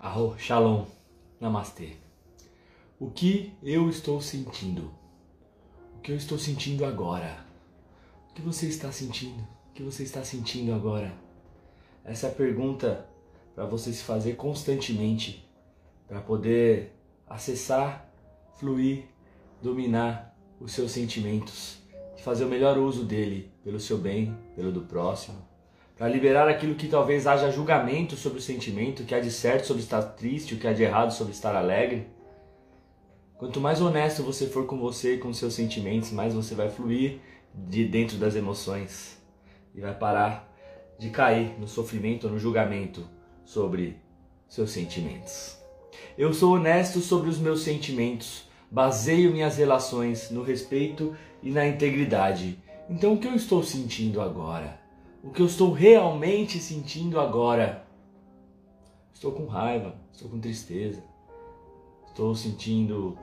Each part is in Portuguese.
Arro, shalom, namastê. O que eu estou sentindo? O que eu estou sentindo agora? O que você está sentindo? O que você está sentindo agora? Essa é a pergunta para você se fazer constantemente, para poder acessar, fluir, dominar os seus sentimentos e fazer o melhor uso dele pelo seu bem, pelo do próximo para liberar aquilo que talvez haja julgamento sobre o sentimento, o que há de certo sobre estar triste, o que há de errado sobre estar alegre. Quanto mais honesto você for com você e com seus sentimentos, mais você vai fluir de dentro das emoções e vai parar de cair no sofrimento ou no julgamento sobre seus sentimentos. Eu sou honesto sobre os meus sentimentos, baseio minhas relações no respeito e na integridade. Então o que eu estou sentindo agora? O que eu estou realmente sentindo agora. Estou com raiva, estou com tristeza, estou sentindo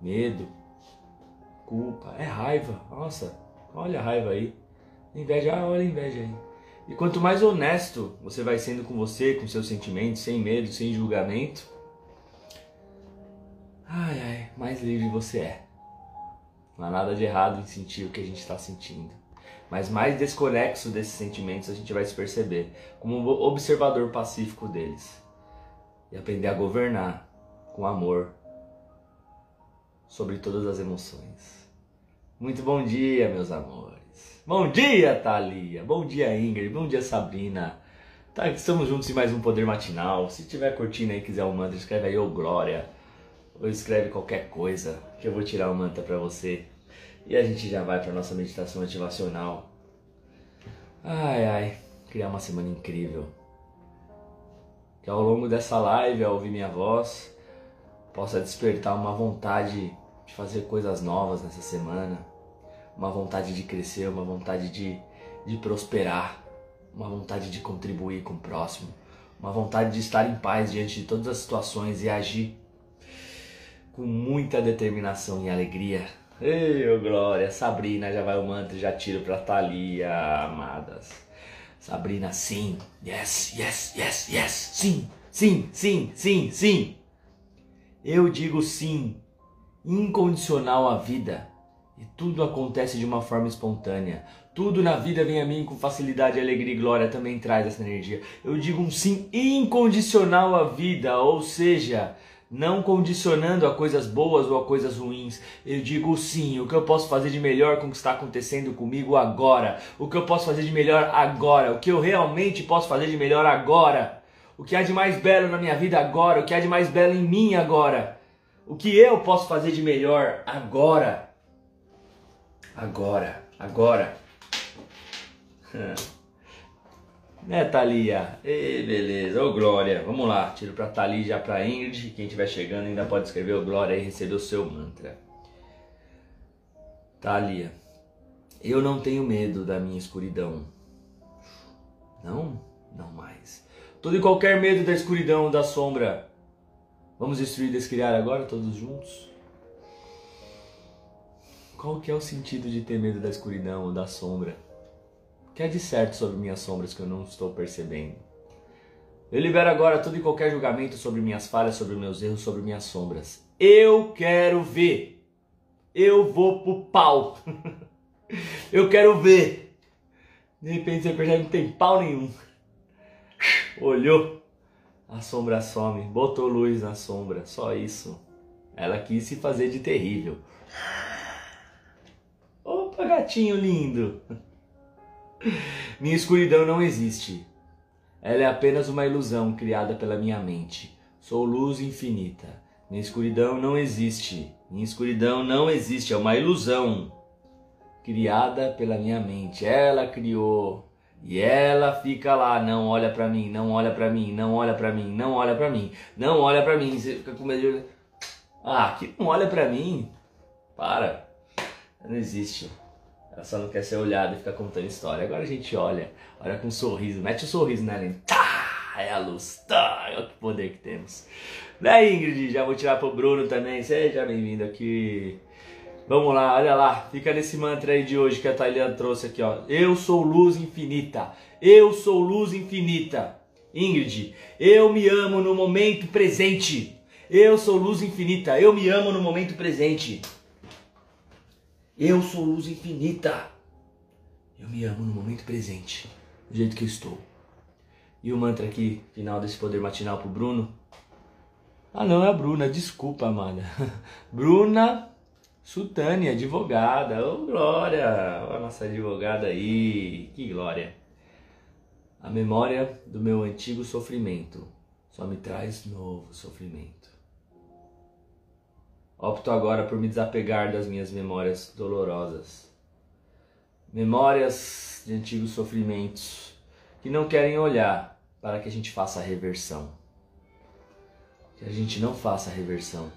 medo, culpa, é raiva. Nossa, olha a raiva aí. Inveja, ah, olha a inveja aí. E quanto mais honesto você vai sendo com você, com seus sentimentos, sem medo, sem julgamento, ai ai, mais livre você é. Não há nada de errado em sentir o que a gente está sentindo mas mais desconexo desses sentimentos a gente vai se perceber como um observador pacífico deles e aprender a governar com amor sobre todas as emoções. Muito bom dia, meus amores. Bom dia, Thalia. Bom dia, Ingrid. Bom dia, Sabrina. Tá, estamos juntos em mais um Poder Matinal. Se tiver curtindo aí quiser um mantra, escreve aí, ô Glória. Ou escreve qualquer coisa que eu vou tirar o um mantra para você. E a gente já vai para nossa meditação motivacional. Ai ai, criar uma semana incrível. Que ao longo dessa live, ao ouvir minha voz, possa despertar uma vontade de fazer coisas novas nessa semana, uma vontade de crescer, uma vontade de, de prosperar, uma vontade de contribuir com o próximo, uma vontade de estar em paz diante de todas as situações e agir com muita determinação e alegria Ei, glória. Sabrina já vai o mantra, já tiro pra Thalia, amadas. Sabrina, sim. Yes, yes, yes, yes. Sim, sim, sim, sim, sim. Eu digo sim. Incondicional à vida. E tudo acontece de uma forma espontânea. Tudo na vida vem a mim com facilidade, alegria e glória também traz essa energia. Eu digo um sim incondicional à vida, ou seja, não condicionando a coisas boas ou a coisas ruins. Eu digo sim, o que eu posso fazer de melhor com o que está acontecendo comigo agora, o que eu posso fazer de melhor agora, o que eu realmente posso fazer de melhor agora, o que há de mais belo na minha vida agora, o que há de mais belo em mim agora, o que eu posso fazer de melhor agora. Agora, agora. Né, Thalia? Ei, beleza. Ô, Glória. Vamos lá. Tiro pra Thalia já pra Ingrid. Quem estiver chegando ainda pode escrever o Glória e receber o seu mantra. Thalia. Eu não tenho medo da minha escuridão. Não? Não mais. Todo e qualquer medo da escuridão, da sombra. Vamos destruir e descriar agora, todos juntos? Qual que é o sentido de ter medo da escuridão ou da sombra? Que é de certo sobre minhas sombras que eu não estou percebendo. Eu libero agora todo e qualquer julgamento sobre minhas falhas, sobre meus erros, sobre minhas sombras. Eu quero ver. Eu vou pro pau. eu quero ver. De repente você percebe que não tem pau nenhum. Olhou. A sombra some. Botou luz na sombra. Só isso. Ela quis se fazer de terrível. Opa, gatinho lindo. Minha escuridão não existe. Ela é apenas uma ilusão criada pela minha mente. Sou luz infinita. Minha escuridão não existe. Minha escuridão não existe. É uma ilusão criada pela minha mente. Ela criou. E ela fica lá, não olha para mim, não olha para mim, não olha para mim, não olha para mim, não olha para mim. Você fica com medo de... Ah, que não olha para mim. Para. Não existe. Ela só não quer ser olhada e ficar contando história. Agora a gente olha, olha com um sorriso, mete o um sorriso nela, hein? Tá, é a luz, tá, olha que poder que temos. Né, Ingrid? Já vou tirar pro Bruno também, seja bem-vindo aqui. Vamos lá, olha lá, fica nesse mantra aí de hoje que a Thailiana trouxe aqui, ó. Eu sou luz infinita, eu sou luz infinita. Ingrid, eu me amo no momento presente. Eu sou luz infinita, eu me amo no momento presente. Eu sou luz infinita. Eu me amo no momento presente, do jeito que eu estou. E o mantra aqui, final desse poder matinal pro Bruno. Ah, não, é a Bruna, desculpa, amada. Bruna Sutani, advogada. Ô, oh, Glória! Ó, oh, nossa advogada aí. Que glória. A memória do meu antigo sofrimento só me traz novo sofrimento. Opto agora por me desapegar das minhas memórias dolorosas. Memórias de antigos sofrimentos que não querem olhar para que a gente faça a reversão. Que a gente não faça a reversão.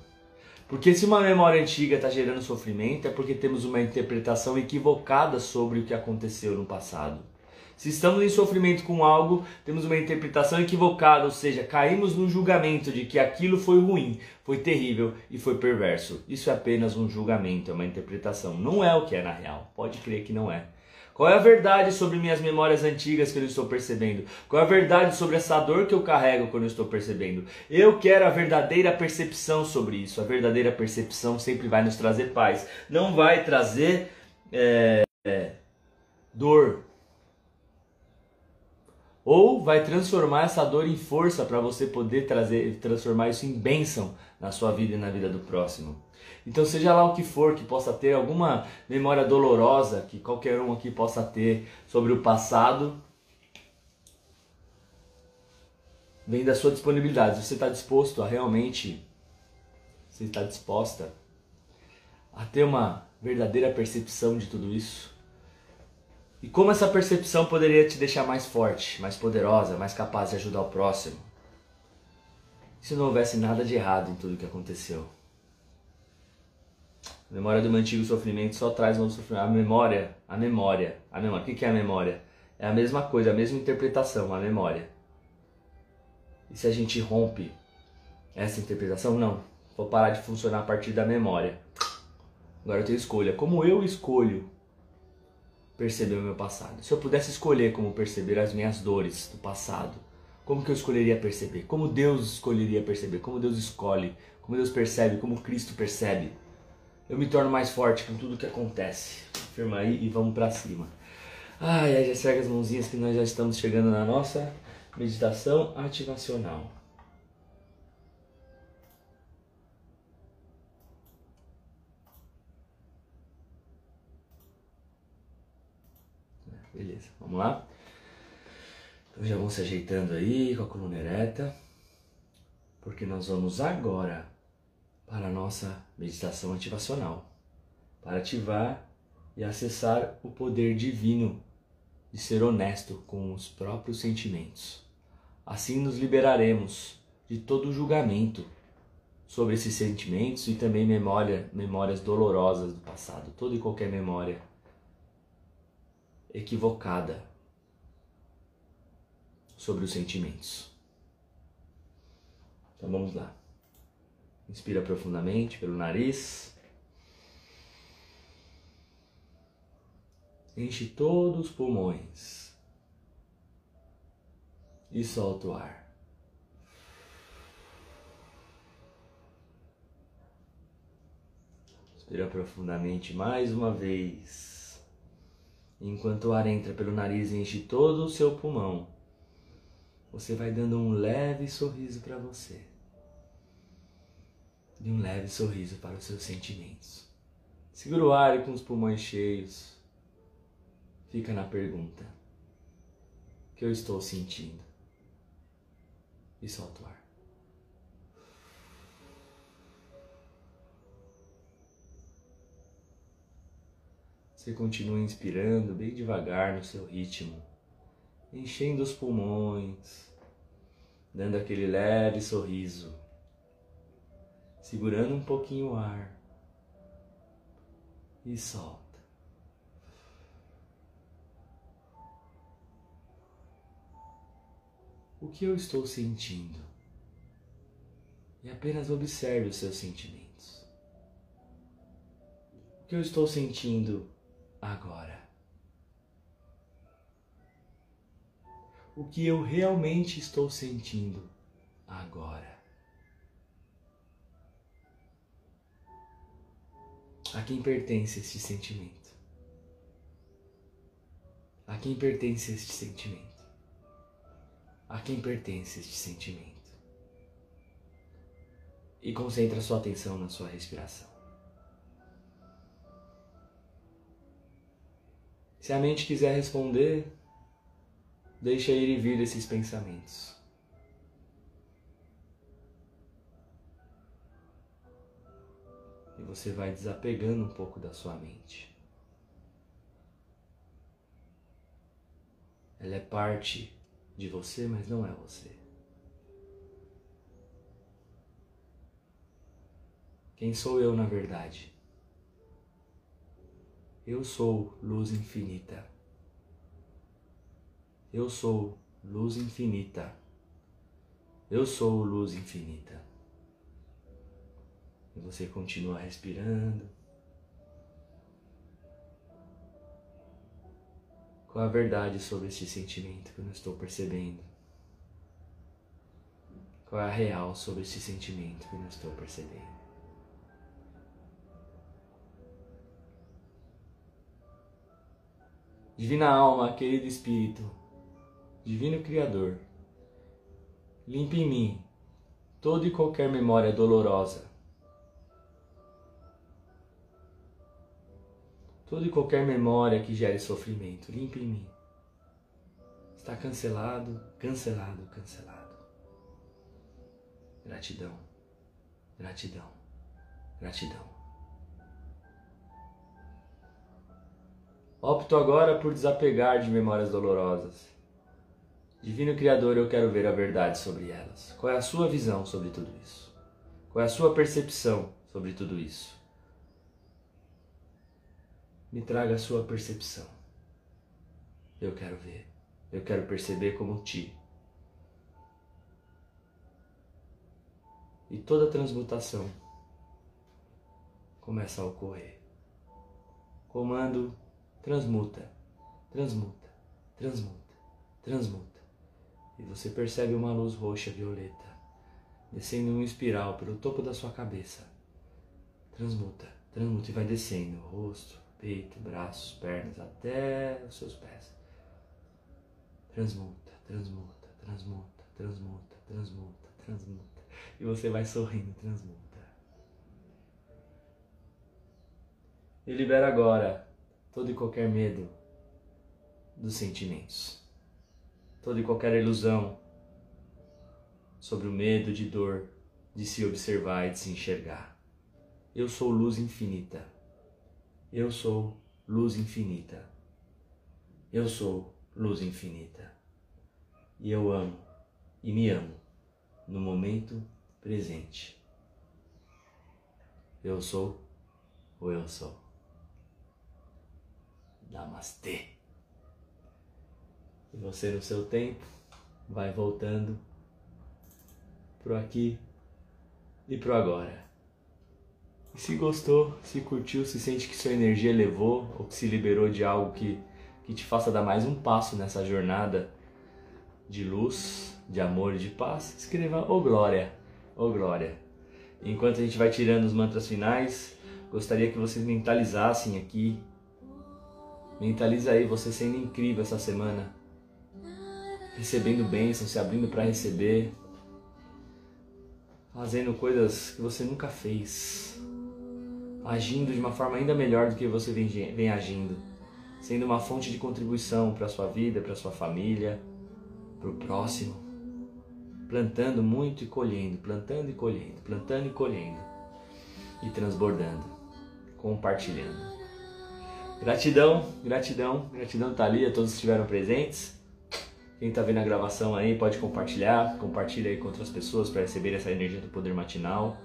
Porque se uma memória antiga está gerando sofrimento, é porque temos uma interpretação equivocada sobre o que aconteceu no passado. Se estamos em sofrimento com algo, temos uma interpretação equivocada, ou seja, caímos no julgamento de que aquilo foi ruim, foi terrível e foi perverso. Isso é apenas um julgamento, é uma interpretação. Não é o que é na real. Pode crer que não é. Qual é a verdade sobre minhas memórias antigas que eu estou percebendo? Qual é a verdade sobre essa dor que eu carrego quando eu estou percebendo? Eu quero a verdadeira percepção sobre isso. A verdadeira percepção sempre vai nos trazer paz. Não vai trazer é, é, dor. Ou vai transformar essa dor em força para você poder trazer, transformar isso em bênção na sua vida e na vida do próximo. Então, seja lá o que for que possa ter, alguma memória dolorosa que qualquer um aqui possa ter sobre o passado, vem da sua disponibilidade. Você está disposto a realmente, você está disposta a ter uma verdadeira percepção de tudo isso? E como essa percepção poderia te deixar mais forte, mais poderosa, mais capaz de ajudar o próximo? Se não houvesse nada de errado em tudo que aconteceu. A memória do meu antigo sofrimento só traz novo sofrimento. A memória, a memória, a memória. O que é a memória? É a mesma coisa, a mesma interpretação, a memória. E se a gente rompe essa interpretação, não. Vou parar de funcionar a partir da memória. Agora eu tenho escolha. Como eu escolho perceber o meu passado? Se eu pudesse escolher como perceber as minhas dores do passado, como que eu escolheria perceber? Como Deus escolheria perceber? Como Deus escolhe? Como Deus percebe? Como Cristo percebe? eu me torno mais forte com tudo que acontece. Firma aí e vamos para cima. Ai, já segue as mãozinhas que nós já estamos chegando na nossa meditação ativacional. Beleza, vamos lá? Então já vão se ajeitando aí com a coluna ereta, porque nós vamos agora para a nossa meditação ativacional, para ativar e acessar o poder divino de ser honesto com os próprios sentimentos. Assim nos liberaremos de todo julgamento sobre esses sentimentos e também memória, memórias dolorosas do passado, toda e qualquer memória equivocada sobre os sentimentos. Então vamos lá. Inspira profundamente pelo nariz. Enche todos os pulmões. E solta o ar. Inspira profundamente mais uma vez. Enquanto o ar entra pelo nariz e enche todo o seu pulmão, você vai dando um leve sorriso para você de um leve sorriso para os seus sentimentos. Segura o ar e com os pulmões cheios, fica na pergunta: que eu estou sentindo? E solta o ar. Você continua inspirando bem devagar no seu ritmo, enchendo os pulmões, dando aquele leve sorriso segurando um pouquinho o ar e solta. O que eu estou sentindo? E apenas observe os seus sentimentos. O que eu estou sentindo agora? o que eu realmente estou sentindo agora. A quem pertence este sentimento? A quem pertence este sentimento? A quem pertence este sentimento? E concentra sua atenção na sua respiração. Se a mente quiser responder, deixa ir e vir esses pensamentos. E você vai desapegando um pouco da sua mente. Ela é parte de você, mas não é você. Quem sou eu na verdade? Eu sou luz infinita. Eu sou luz infinita. Eu sou luz infinita. E você continua respirando. Qual a verdade sobre este sentimento que eu não estou percebendo? Qual é a real sobre este sentimento que eu não estou percebendo? Divina alma, querido Espírito, Divino Criador, limpe em mim toda e qualquer memória dolorosa, toda e qualquer memória que gere sofrimento, limpe em mim. Está cancelado, cancelado, cancelado. Gratidão, gratidão, gratidão. Opto agora por desapegar de memórias dolorosas. Divino Criador, eu quero ver a verdade sobre elas. Qual é a sua visão sobre tudo isso? Qual é a sua percepção sobre tudo isso? Me traga a sua percepção. Eu quero ver. Eu quero perceber como ti. E toda transmutação começa a ocorrer. Comando transmuta, transmuta, transmuta, transmuta. E você percebe uma luz roxa violeta descendo em uma espiral pelo topo da sua cabeça. Transmuta, transmuta e vai descendo rosto, peito, braços, pernas até os seus pés. Transmuta, transmuta, transmuta, transmuta, transmuta, transmuta. E você vai sorrindo, transmuta. E libera agora todo e qualquer medo dos sentimentos, toda e qualquer ilusão sobre o medo de dor de se observar e de se enxergar. Eu sou luz infinita. Eu sou luz infinita. Eu sou luz infinita. E eu amo e me amo no momento presente. Eu sou ou eu sou. Namastê. E você no seu tempo vai voltando pro aqui e pro agora. E se gostou, se curtiu, se sente que sua energia elevou ou que se liberou de algo que, que te faça dar mais um passo nessa jornada de luz, de amor e de paz, escreva Ô oh, Glória, Ô oh, Glória. Enquanto a gente vai tirando os mantras finais, gostaria que vocês mentalizassem aqui Mentaliza aí você sendo incrível essa semana. Recebendo bênçãos, se abrindo para receber. Fazendo coisas que você nunca fez. Agindo de uma forma ainda melhor do que você vem, vem agindo. Sendo uma fonte de contribuição para sua vida, para sua família, para o próximo. Plantando muito e colhendo, plantando e colhendo, plantando e colhendo. E transbordando, compartilhando. Gratidão, gratidão, gratidão Thalia, todos que estiveram presentes. Quem está vendo a gravação aí pode compartilhar, compartilha aí com outras pessoas para receber essa energia do poder matinal.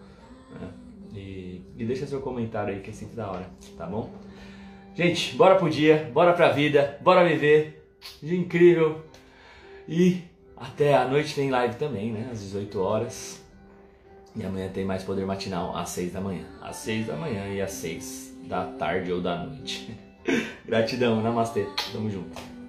Né? E, e deixa seu comentário aí que é sempre da hora, tá bom? Gente, bora pro dia, bora pra vida, bora viver. Dia incrível. E até a noite tem live também, né? Às 18 horas. E amanhã tem mais poder matinal às 6 da manhã. Às 6 da manhã e às 6 da tarde ou da noite. Gratidão, namastê, tamo junto.